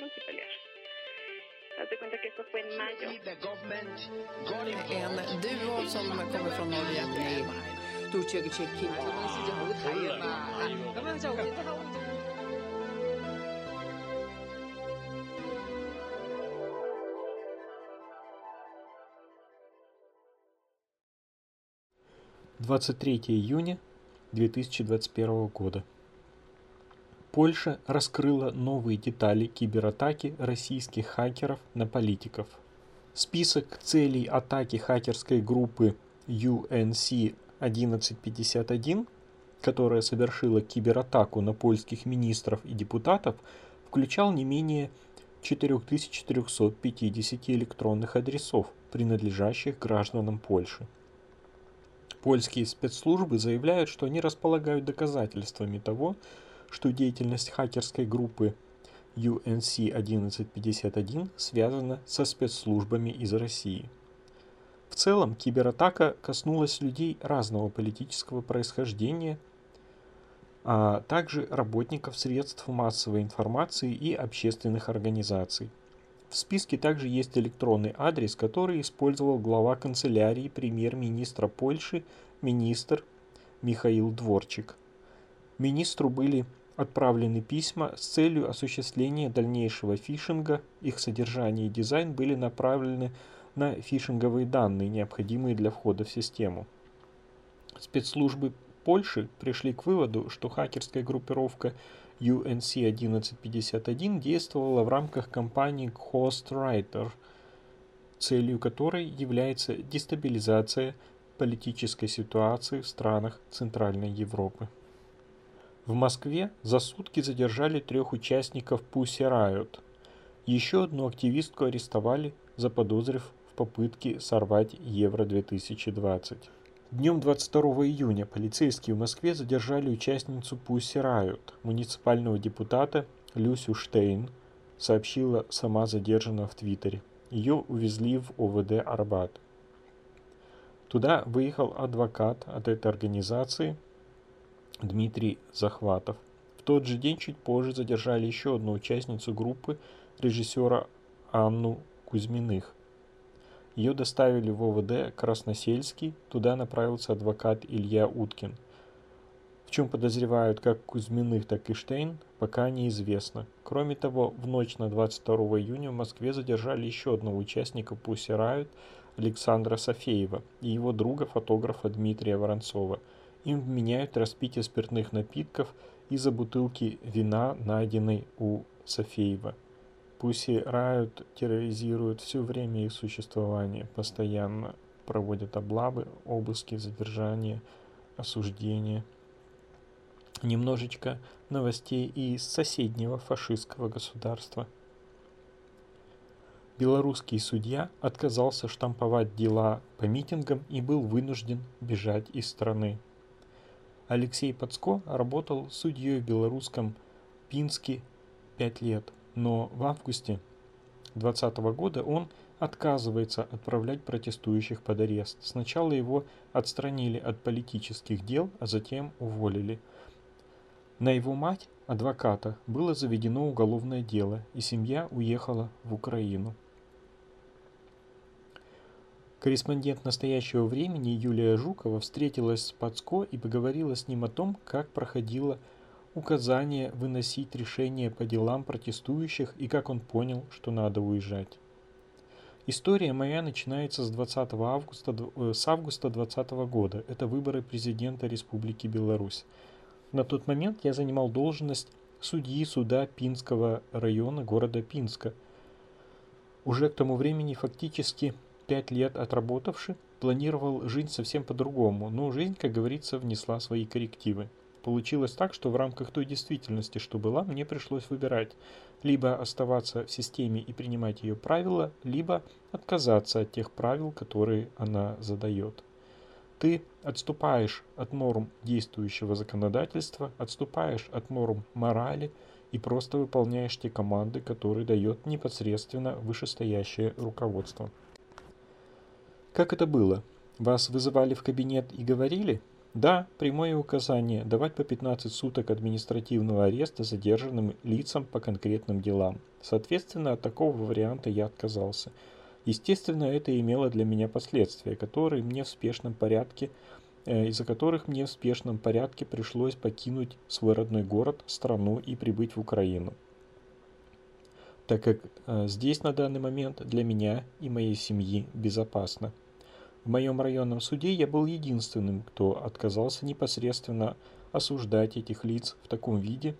no se pelear. Haz cuenta que esto fue en mayo. En duo som kommer från Norge. Ni Turkiye Çekil. Двадцать третье июня 2021 года. Польша раскрыла новые детали кибератаки российских хакеров на политиков. Список целей атаки хакерской группы UNC 1151, которая совершила кибератаку на польских министров и депутатов, включал не менее 4350 электронных адресов, принадлежащих гражданам Польши. Польские спецслужбы заявляют, что они располагают доказательствами того, что деятельность хакерской группы UNC 1151 связана со спецслужбами из России. В целом, кибератака коснулась людей разного политического происхождения, а также работников средств массовой информации и общественных организаций. В списке также есть электронный адрес, который использовал глава канцелярии премьер-министра Польши, министр Михаил Дворчик. Министру были отправлены письма с целью осуществления дальнейшего фишинга. Их содержание и дизайн были направлены на фишинговые данные, необходимые для входа в систему. Спецслужбы Польши пришли к выводу, что хакерская группировка UNC 1151 действовала в рамках кампании Ghostwriter, целью которой является дестабилизация политической ситуации в странах Центральной Европы. В Москве за сутки задержали трех участников Pussy Riot. Еще одну активистку арестовали, заподозрив в попытке сорвать Евро-2020. Днем 22 июня полицейские в Москве задержали участницу Pussy Riot, муниципального депутата Люсю Штейн, сообщила сама задержанная в Твиттере. Ее увезли в ОВД Арбат. Туда выехал адвокат от этой организации – Дмитрий Захватов. В тот же день чуть позже задержали еще одну участницу группы режиссера Анну Кузьминых. Ее доставили в ОВД Красносельский, туда направился адвокат Илья Уткин. В чем подозревают как Кузьминых, так и Штейн, пока неизвестно. Кроме того, в ночь на 22 июня в Москве задержали еще одного участника Pussy Riot Александра Софеева и его друга, фотографа Дмитрия Воронцова – им вменяют распитие спиртных напитков из-за бутылки вина, найденной у Софеева. Пуси Рают терроризируют все время их существования, постоянно проводят облавы, обыски, задержания, осуждения. Немножечко новостей из соседнего фашистского государства. Белорусский судья отказался штамповать дела по митингам и был вынужден бежать из страны. Алексей Пацко работал судьей в белорусском Пинске 5 лет, но в августе 2020 года он отказывается отправлять протестующих под арест. Сначала его отстранили от политических дел, а затем уволили. На его мать, адвоката, было заведено уголовное дело, и семья уехала в Украину. Корреспондент настоящего времени Юлия Жукова встретилась с Пацко и поговорила с ним о том, как проходило указание выносить решение по делам протестующих и как он понял, что надо уезжать. История моя начинается с 20 августа, э, с августа 2020 года. Это выборы президента Республики Беларусь. На тот момент я занимал должность судьи суда Пинского района города Пинска. Уже к тому времени фактически пять лет отработавши, планировал жить совсем по-другому, но жизнь, как говорится, внесла свои коррективы. Получилось так, что в рамках той действительности, что была, мне пришлось выбирать либо оставаться в системе и принимать ее правила, либо отказаться от тех правил, которые она задает. Ты отступаешь от норм действующего законодательства, отступаешь от норм морали и просто выполняешь те команды, которые дает непосредственно вышестоящее руководство. Как это было? Вас вызывали в кабинет и говорили? Да, прямое указание давать по 15 суток административного ареста задержанным лицам по конкретным делам. Соответственно, от такого варианта я отказался. Естественно, это имело для меня последствия, которые мне в спешном порядке, э, из-за которых мне в спешном порядке пришлось покинуть свой родной город, страну и прибыть в Украину. Так как э, здесь на данный момент для меня и моей семьи безопасно. В моем районном суде я был единственным, кто отказался непосредственно осуждать этих лиц в таком виде,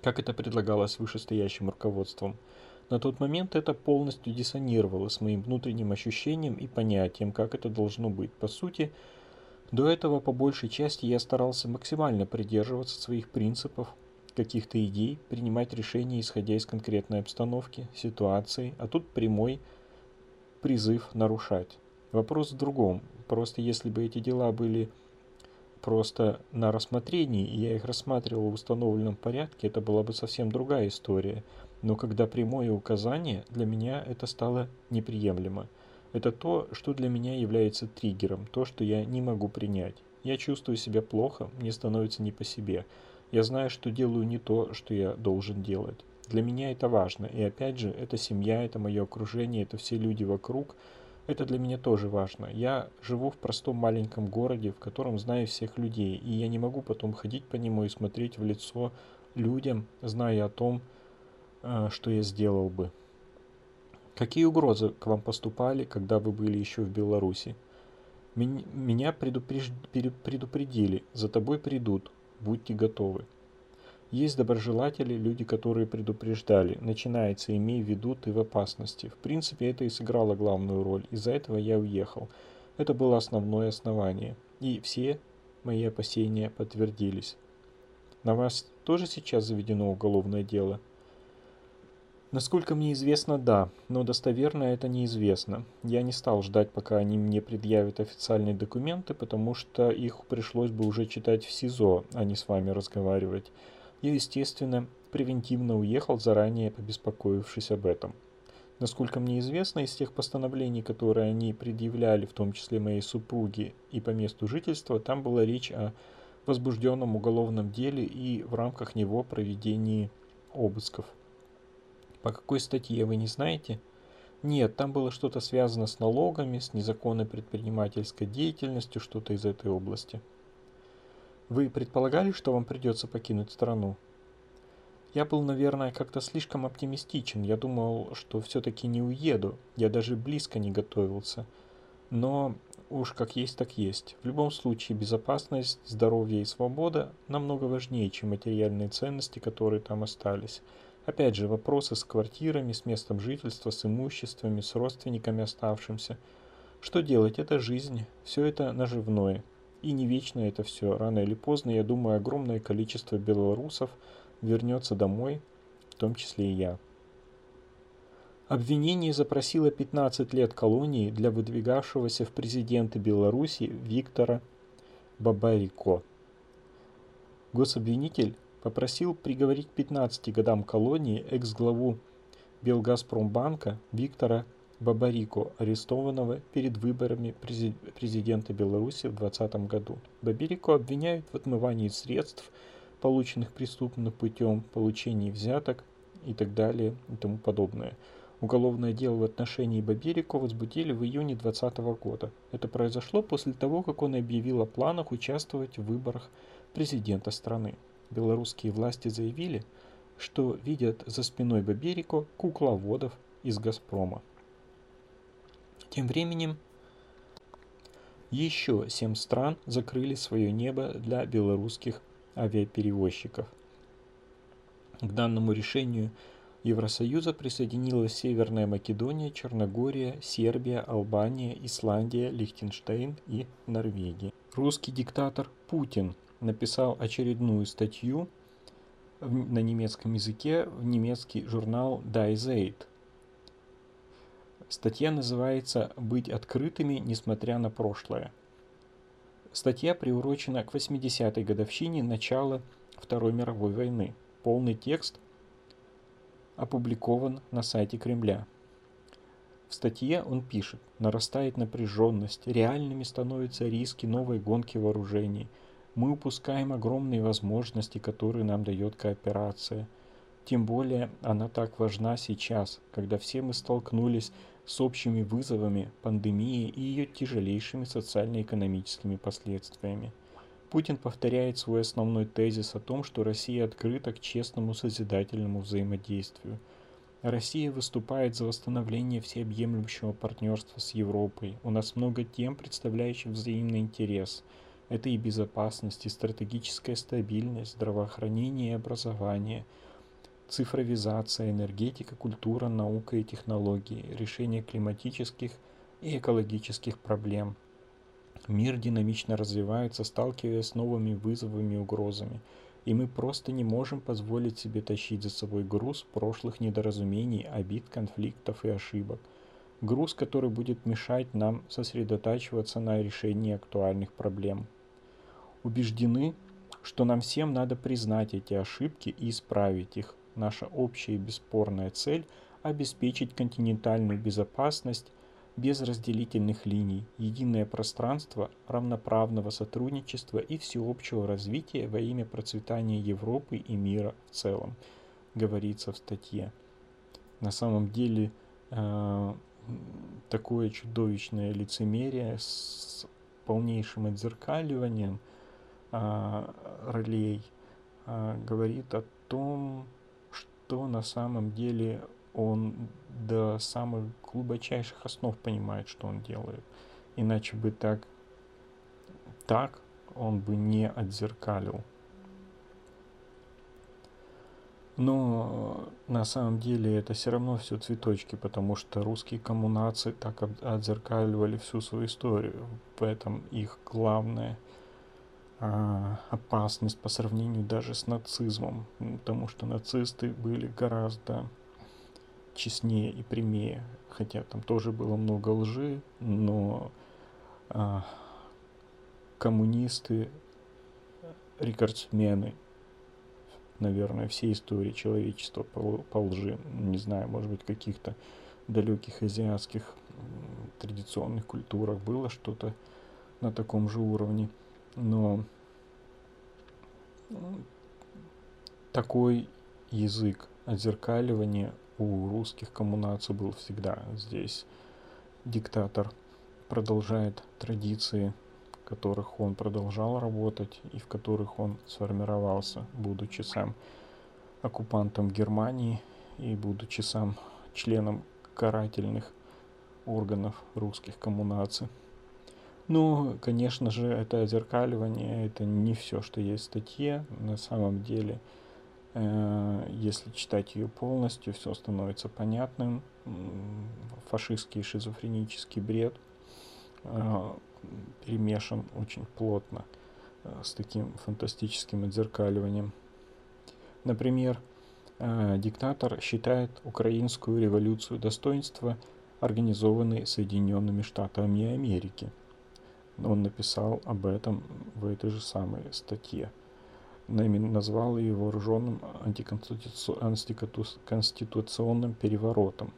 как это предлагалось вышестоящим руководством. На тот момент это полностью диссонировало с моим внутренним ощущением и понятием, как это должно быть. По сути, до этого по большей части я старался максимально придерживаться своих принципов, каких-то идей, принимать решения, исходя из конкретной обстановки, ситуации, а тут прямой призыв нарушать. Вопрос в другом. Просто если бы эти дела были просто на рассмотрении, и я их рассматривал в установленном порядке, это была бы совсем другая история. Но когда прямое указание, для меня это стало неприемлемо. Это то, что для меня является триггером, то, что я не могу принять. Я чувствую себя плохо, мне становится не по себе. Я знаю, что делаю не то, что я должен делать. Для меня это важно. И опять же, это семья, это мое окружение, это все люди вокруг – это для меня тоже важно. Я живу в простом маленьком городе, в котором знаю всех людей, и я не могу потом ходить по нему и смотреть в лицо людям, зная о том, э, что я сделал бы. Какие угрозы к вам поступали, когда вы были еще в Беларуси? Меня предупредили, за тобой придут, будьте готовы. Есть доброжелатели, люди, которые предупреждали. Начинается, имей в виду, ты в опасности. В принципе, это и сыграло главную роль. Из-за этого я уехал. Это было основное основание. И все мои опасения подтвердились. На вас тоже сейчас заведено уголовное дело? Насколько мне известно, да, но достоверно это неизвестно. Я не стал ждать, пока они мне предъявят официальные документы, потому что их пришлось бы уже читать в СИЗО, а не с вами разговаривать. Я, естественно, превентивно уехал, заранее побеспокоившись об этом. Насколько мне известно, из тех постановлений, которые они предъявляли, в том числе моей супруге и по месту жительства, там была речь о возбужденном уголовном деле и в рамках него проведении обысков. По какой статье вы не знаете? Нет, там было что-то связано с налогами, с незаконной предпринимательской деятельностью, что-то из этой области. Вы предполагали, что вам придется покинуть страну? Я был, наверное, как-то слишком оптимистичен. Я думал, что все-таки не уеду. Я даже близко не готовился. Но уж как есть, так есть. В любом случае, безопасность, здоровье и свобода намного важнее, чем материальные ценности, которые там остались. Опять же, вопросы с квартирами, с местом жительства, с имуществами, с родственниками оставшимся. Что делать? Это жизнь. Все это наживное. И не вечно это все. Рано или поздно, я думаю, огромное количество белорусов вернется домой, в том числе и я. Обвинение запросило 15 лет колонии для выдвигавшегося в президенты Беларуси Виктора Бабарико. Гособвинитель попросил приговорить к 15 годам колонии экс-главу Белгазпромбанка Виктора Бабарико, арестованного перед выборами президента Беларуси в 2020 году. Бабарико обвиняют в отмывании средств, полученных преступным путем, получении взяток и так далее и тому подобное. Уголовное дело в отношении Баберико возбудили в июне 2020 года. Это произошло после того, как он объявил о планах участвовать в выборах президента страны. Белорусские власти заявили, что видят за спиной Баберико кукловодов из «Газпрома». Тем временем еще семь стран закрыли свое небо для белорусских авиаперевозчиков. К данному решению Евросоюза присоединилась Северная Македония, Черногория, Сербия, Албания, Исландия, Лихтенштейн и Норвегия. Русский диктатор Путин написал очередную статью на немецком языке в немецкий журнал Die Zeit, Статья называется «Быть открытыми, несмотря на прошлое». Статья приурочена к 80-й годовщине начала Второй мировой войны. Полный текст опубликован на сайте Кремля. В статье он пишет, нарастает напряженность, реальными становятся риски новой гонки вооружений. Мы упускаем огромные возможности, которые нам дает кооперация. Тем более она так важна сейчас, когда все мы столкнулись с общими вызовами пандемии и ее тяжелейшими социально-экономическими последствиями. Путин повторяет свой основной тезис о том, что Россия открыта к честному созидательному взаимодействию – Россия выступает за восстановление всеобъемлющего партнерства с Европой. У нас много тем, представляющих взаимный интерес. Это и безопасность, и стратегическая стабильность, здравоохранение и образование, цифровизация, энергетика, культура, наука и технологии, решение климатических и экологических проблем. Мир динамично развивается, сталкиваясь с новыми вызовами и угрозами – и мы просто не можем позволить себе тащить за собой груз прошлых недоразумений, обид, конфликтов и ошибок. Груз, который будет мешать нам сосредотачиваться на решении актуальных проблем. Убеждены, что нам всем надо признать эти ошибки и исправить их. Наша общая и бесспорная цель – обеспечить континентальную безопасность без разделительных линий, единое пространство равноправного сотрудничества и всеобщего развития во имя процветания Европы и мира в целом, говорится в статье. На самом деле э, такое чудовищное лицемерие с полнейшим отзеркаливанием э, ролей э, говорит о том, что на самом деле он до самых глубочайших основ понимает, что он делает. Иначе бы так, так он бы не отзеркалил. Но на самом деле это все равно все цветочки, потому что русские коммунации так отзеркаливали всю свою историю. В этом их главная а, опасность по сравнению даже с нацизмом, потому что нацисты были гораздо честнее и прямее, хотя там тоже было много лжи, но а, коммунисты, рекордсмены, наверное, всей истории человечества по, по лжи, не знаю, может быть, каких-то далеких азиатских традиционных культурах было что-то на таком же уровне, но такой язык отзеркаливания у русских коммунаций был всегда здесь. Диктатор продолжает традиции, в которых он продолжал работать и в которых он сформировался, будучи сам оккупантом Германии и будучи сам членом карательных органов русских коммунаций. Ну, конечно же, это озеркаливание, это не все, что есть в статье. На самом деле, Э, если читать ее полностью, все становится понятным. Фашистский шизофренический бред э, перемешан очень плотно э, с таким фантастическим отзеркаливанием. Например, диктатор считает украинскую революцию достоинства, организованной Соединенными Штатами Америки. Он написал об этом в этой же самой статье назвал ее вооруженным антиконституционным переворотом.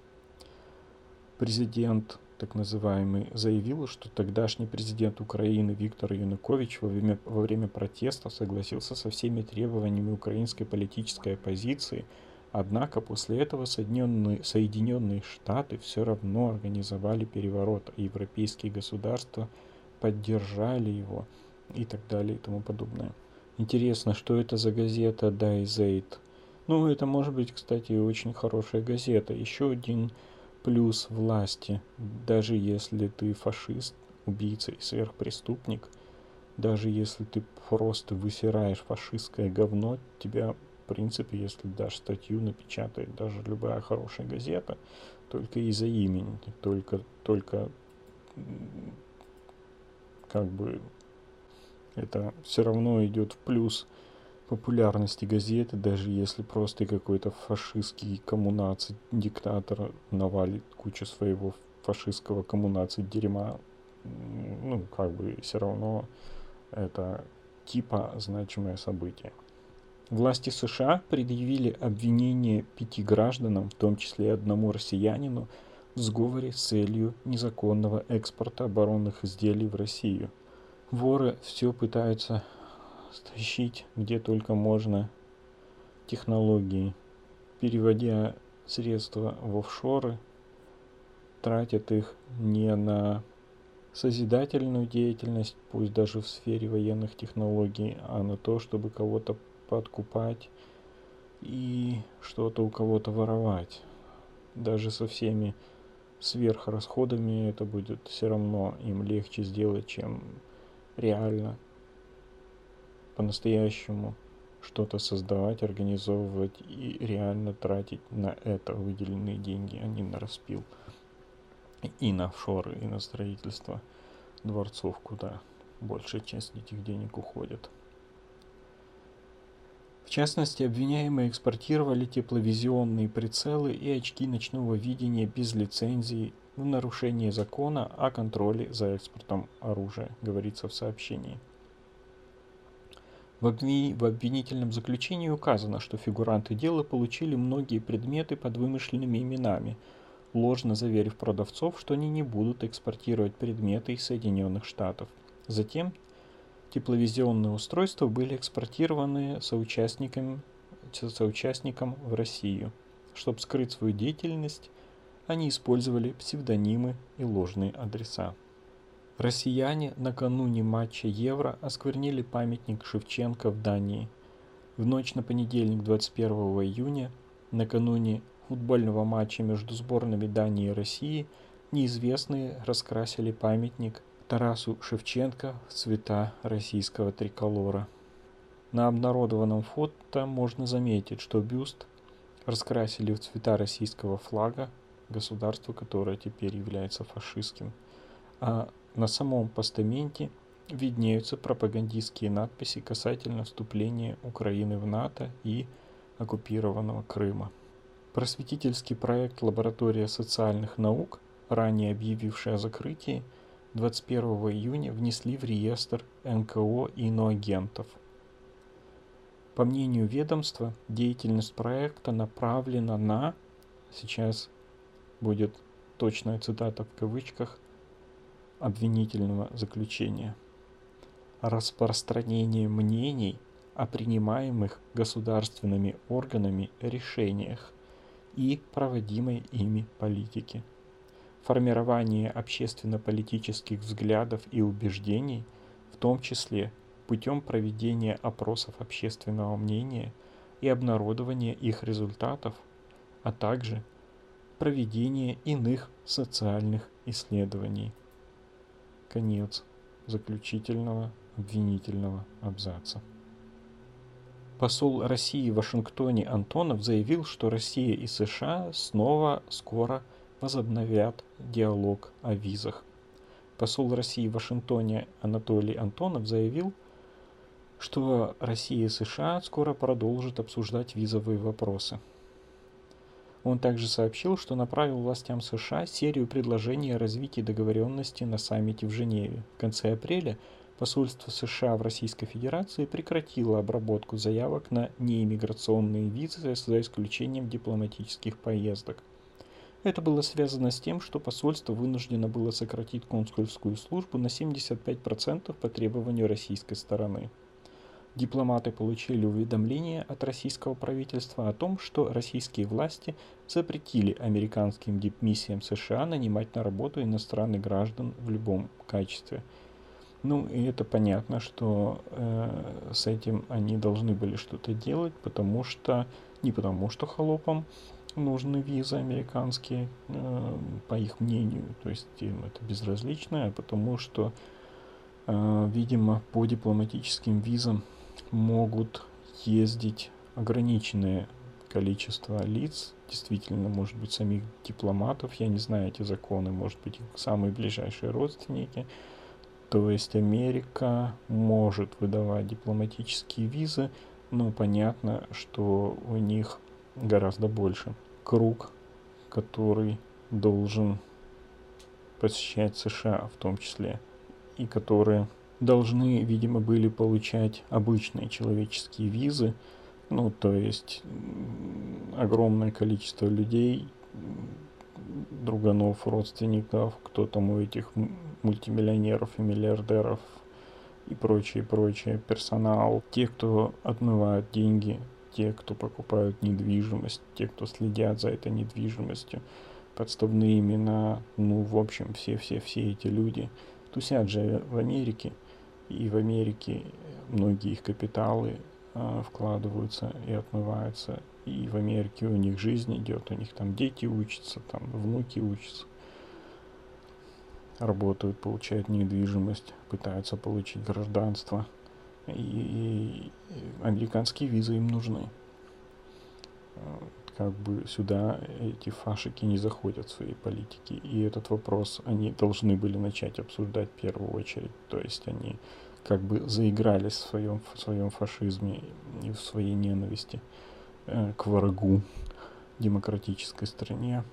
Президент, так называемый, заявил, что тогдашний президент Украины Виктор Янукович во время, во время протеста согласился со всеми требованиями украинской политической оппозиции, однако после этого Соединенные, Соединенные Штаты все равно организовали переворот, и европейские государства поддержали его и так далее и тому подобное. Интересно, что это за газета Дайзейт? Ну, это может быть, кстати, очень хорошая газета. Еще один плюс власти. Даже если ты фашист, убийца и сверхпреступник, даже если ты просто высираешь фашистское говно, тебя, в принципе, если дашь статью, напечатает даже любая хорошая газета, только из-за имени, только, только как бы это все равно идет в плюс популярности газеты, даже если просто какой-то фашистский коммунаций, диктатор навалит кучу своего фашистского коммунации дерьма, ну, как бы все равно это типа значимое событие. Власти США предъявили обвинение пяти гражданам, в том числе одному россиянину, в сговоре с целью незаконного экспорта оборонных изделий в Россию. Воры все пытаются стащить где только можно технологии, переводя средства в офшоры, тратят их не на созидательную деятельность, пусть даже в сфере военных технологий, а на то, чтобы кого-то подкупать и что-то у кого-то воровать. Даже со всеми сверхрасходами это будет все равно им легче сделать, чем реально по-настоящему что-то создавать, организовывать и реально тратить на это выделенные деньги, а не на распил и на офшоры, и на строительство дворцов, куда большая часть этих денег уходит. В частности, обвиняемые экспортировали тепловизионные прицелы и очки ночного видения без лицензии в нарушении закона о контроле за экспортом оружия, говорится в сообщении. В, обви... в обвинительном заключении указано, что фигуранты дела получили многие предметы под вымышленными именами, ложно заверив продавцов, что они не будут экспортировать предметы из Соединенных Штатов. Затем тепловизионные устройства были экспортированы соучастникам, соучастникам в Россию. Чтобы скрыть свою деятельность, они использовали псевдонимы и ложные адреса. Россияне накануне матча Евро осквернили памятник Шевченко в Дании. В ночь на понедельник 21 июня, накануне футбольного матча между сборными Дании и России, неизвестные раскрасили памятник Тарасу Шевченко цвета российского триколора. На обнародованном фото можно заметить, что бюст раскрасили в цвета российского флага, государства, которое теперь является фашистским, а на самом постаменте виднеются пропагандистские надписи касательно вступления Украины в НАТО и оккупированного Крыма. Просветительский проект «Лаборатория социальных наук», ранее объявивший о закрытии, 21 июня внесли в реестр НКО иноагентов. По мнению ведомства, деятельность проекта направлена на, сейчас будет точная цитата в кавычках, обвинительного заключения. Распространение мнений о принимаемых государственными органами решениях и проводимой ими политике. Формирование общественно-политических взглядов и убеждений, в том числе путем проведения опросов общественного мнения и обнародования их результатов, а также проведение иных социальных исследований. Конец заключительного обвинительного абзаца. Посол России в Вашингтоне Антонов заявил, что Россия и США снова скоро возобновят диалог о визах. Посол России в Вашингтоне Анатолий Антонов заявил, что Россия и США скоро продолжат обсуждать визовые вопросы – он также сообщил, что направил властям США серию предложений о развитии договоренности на саммите в Женеве. В конце апреля посольство США в Российской Федерации прекратило обработку заявок на неиммиграционные визы за исключением дипломатических поездок. Это было связано с тем, что посольство вынуждено было сократить консульскую службу на 75% по требованию российской стороны дипломаты получили уведомление от российского правительства о том, что российские власти запретили американским дипмиссиям США нанимать на работу иностранных граждан в любом качестве. Ну, и это понятно, что э, с этим они должны были что-то делать, потому что, не потому что холопам нужны визы американские, э, по их мнению, то есть им это безразлично, а потому что, э, видимо, по дипломатическим визам могут ездить ограниченное количество лиц, действительно, может быть, самих дипломатов, я не знаю эти законы, может быть, их самые ближайшие родственники. То есть Америка может выдавать дипломатические визы, но понятно, что у них гораздо больше. Круг, который должен посещать США в том числе, и которые должны, видимо, были получать обычные человеческие визы, ну, то есть огромное количество людей друганов, родственников, кто там у этих мультимиллионеров и миллиардеров и прочее, прочее, персонал, те, кто отмывают деньги, те, кто покупают недвижимость, те, кто следят за этой недвижимостью, подставные имена, ну, в общем, все-все-все эти люди тусят же в Америке, и в Америке многие их капиталы э, вкладываются и отмываются, и в Америке у них жизнь идет, у них там дети учатся, там внуки учатся, работают, получают недвижимость, пытаются получить гражданство. И, и американские визы им нужны. Как бы сюда эти фашики не заходят в своей политики. И этот вопрос они должны были начать обсуждать в первую очередь. То есть они как бы заигрались в своем, в своем фашизме и в своей ненависти э, к врагу демократической стране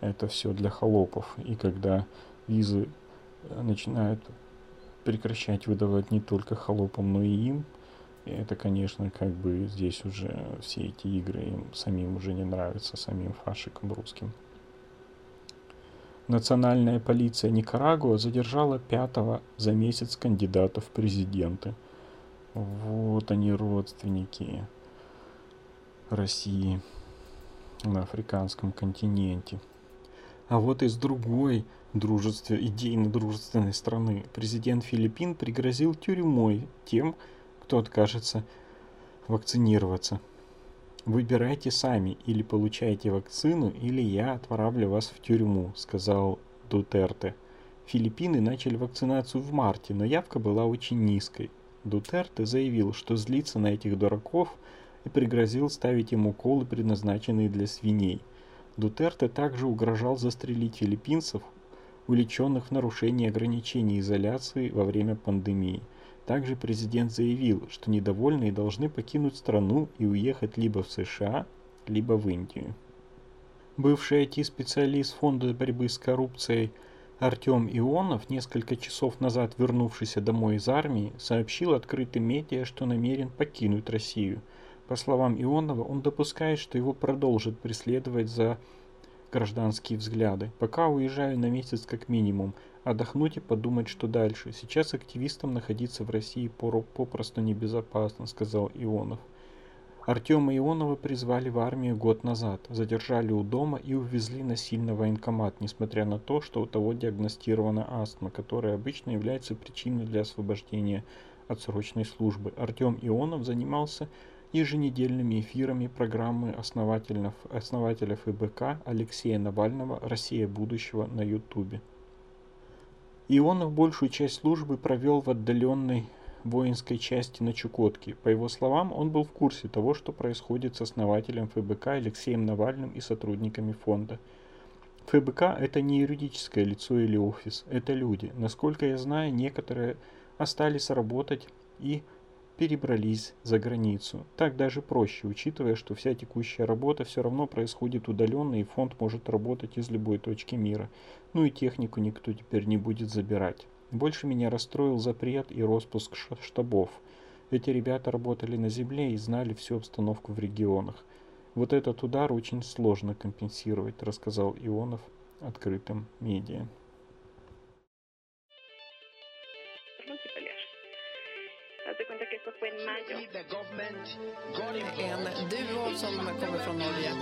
это все для холопов. И когда визы э, начинают прекращать выдавать не только холопам, но и им, это, конечно, как бы здесь уже все эти игры им самим уже не нравятся, самим фашикам русским. Национальная полиция Никарагуа задержала пятого за месяц кандидата в президенты. Вот они родственники России на африканском континенте. А вот из другой дружестве, идейно-дружественной страны президент Филиппин пригрозил тюрьмой тем, кто откажется вакцинироваться. Выбирайте сами, или получайте вакцину, или я отправлю вас в тюрьму, сказал Дутерте. Филиппины начали вакцинацию в марте, но явка была очень низкой. Дутерте заявил, что злится на этих дураков и пригрозил ставить им уколы, предназначенные для свиней – Дутерте также угрожал застрелить филиппинцев, увлеченных в нарушении ограничений изоляции во время пандемии. Также президент заявил, что недовольные должны покинуть страну и уехать либо в США, либо в Индию. Бывший IT-специалист Фонда борьбы с коррупцией Артем Ионов, несколько часов назад вернувшийся домой из армии, сообщил открытым медиа, что намерен покинуть Россию – по словам Ионова, он допускает, что его продолжат преследовать за гражданские взгляды. Пока уезжаю на месяц как минимум. Отдохнуть и подумать, что дальше. Сейчас активистам находиться в России попросту небезопасно, сказал Ионов. Артема Ионова призвали в армию год назад, задержали у дома и увезли насильно в военкомат, несмотря на то, что у того диагностирована астма, которая обычно является причиной для освобождения от срочной службы. Артем Ионов занимался еженедельными эфирами программы основателя, основателя ФБК Алексея Навального «Россия будущего» на Ютубе. Ионов большую часть службы провел в отдаленной воинской части на Чукотке. По его словам, он был в курсе того, что происходит с основателем ФБК Алексеем Навальным и сотрудниками фонда. ФБК – это не юридическое лицо или офис, это люди. Насколько я знаю, некоторые остались работать и перебрались за границу. Так даже проще, учитывая, что вся текущая работа все равно происходит удаленно и фонд может работать из любой точки мира. Ну и технику никто теперь не будет забирать. Больше меня расстроил запрет и распуск штабов. Эти ребята работали на земле и знали всю обстановку в регионах. Вот этот удар очень сложно компенсировать, рассказал Ионов открытым медиа. En duo som kommer från Norge.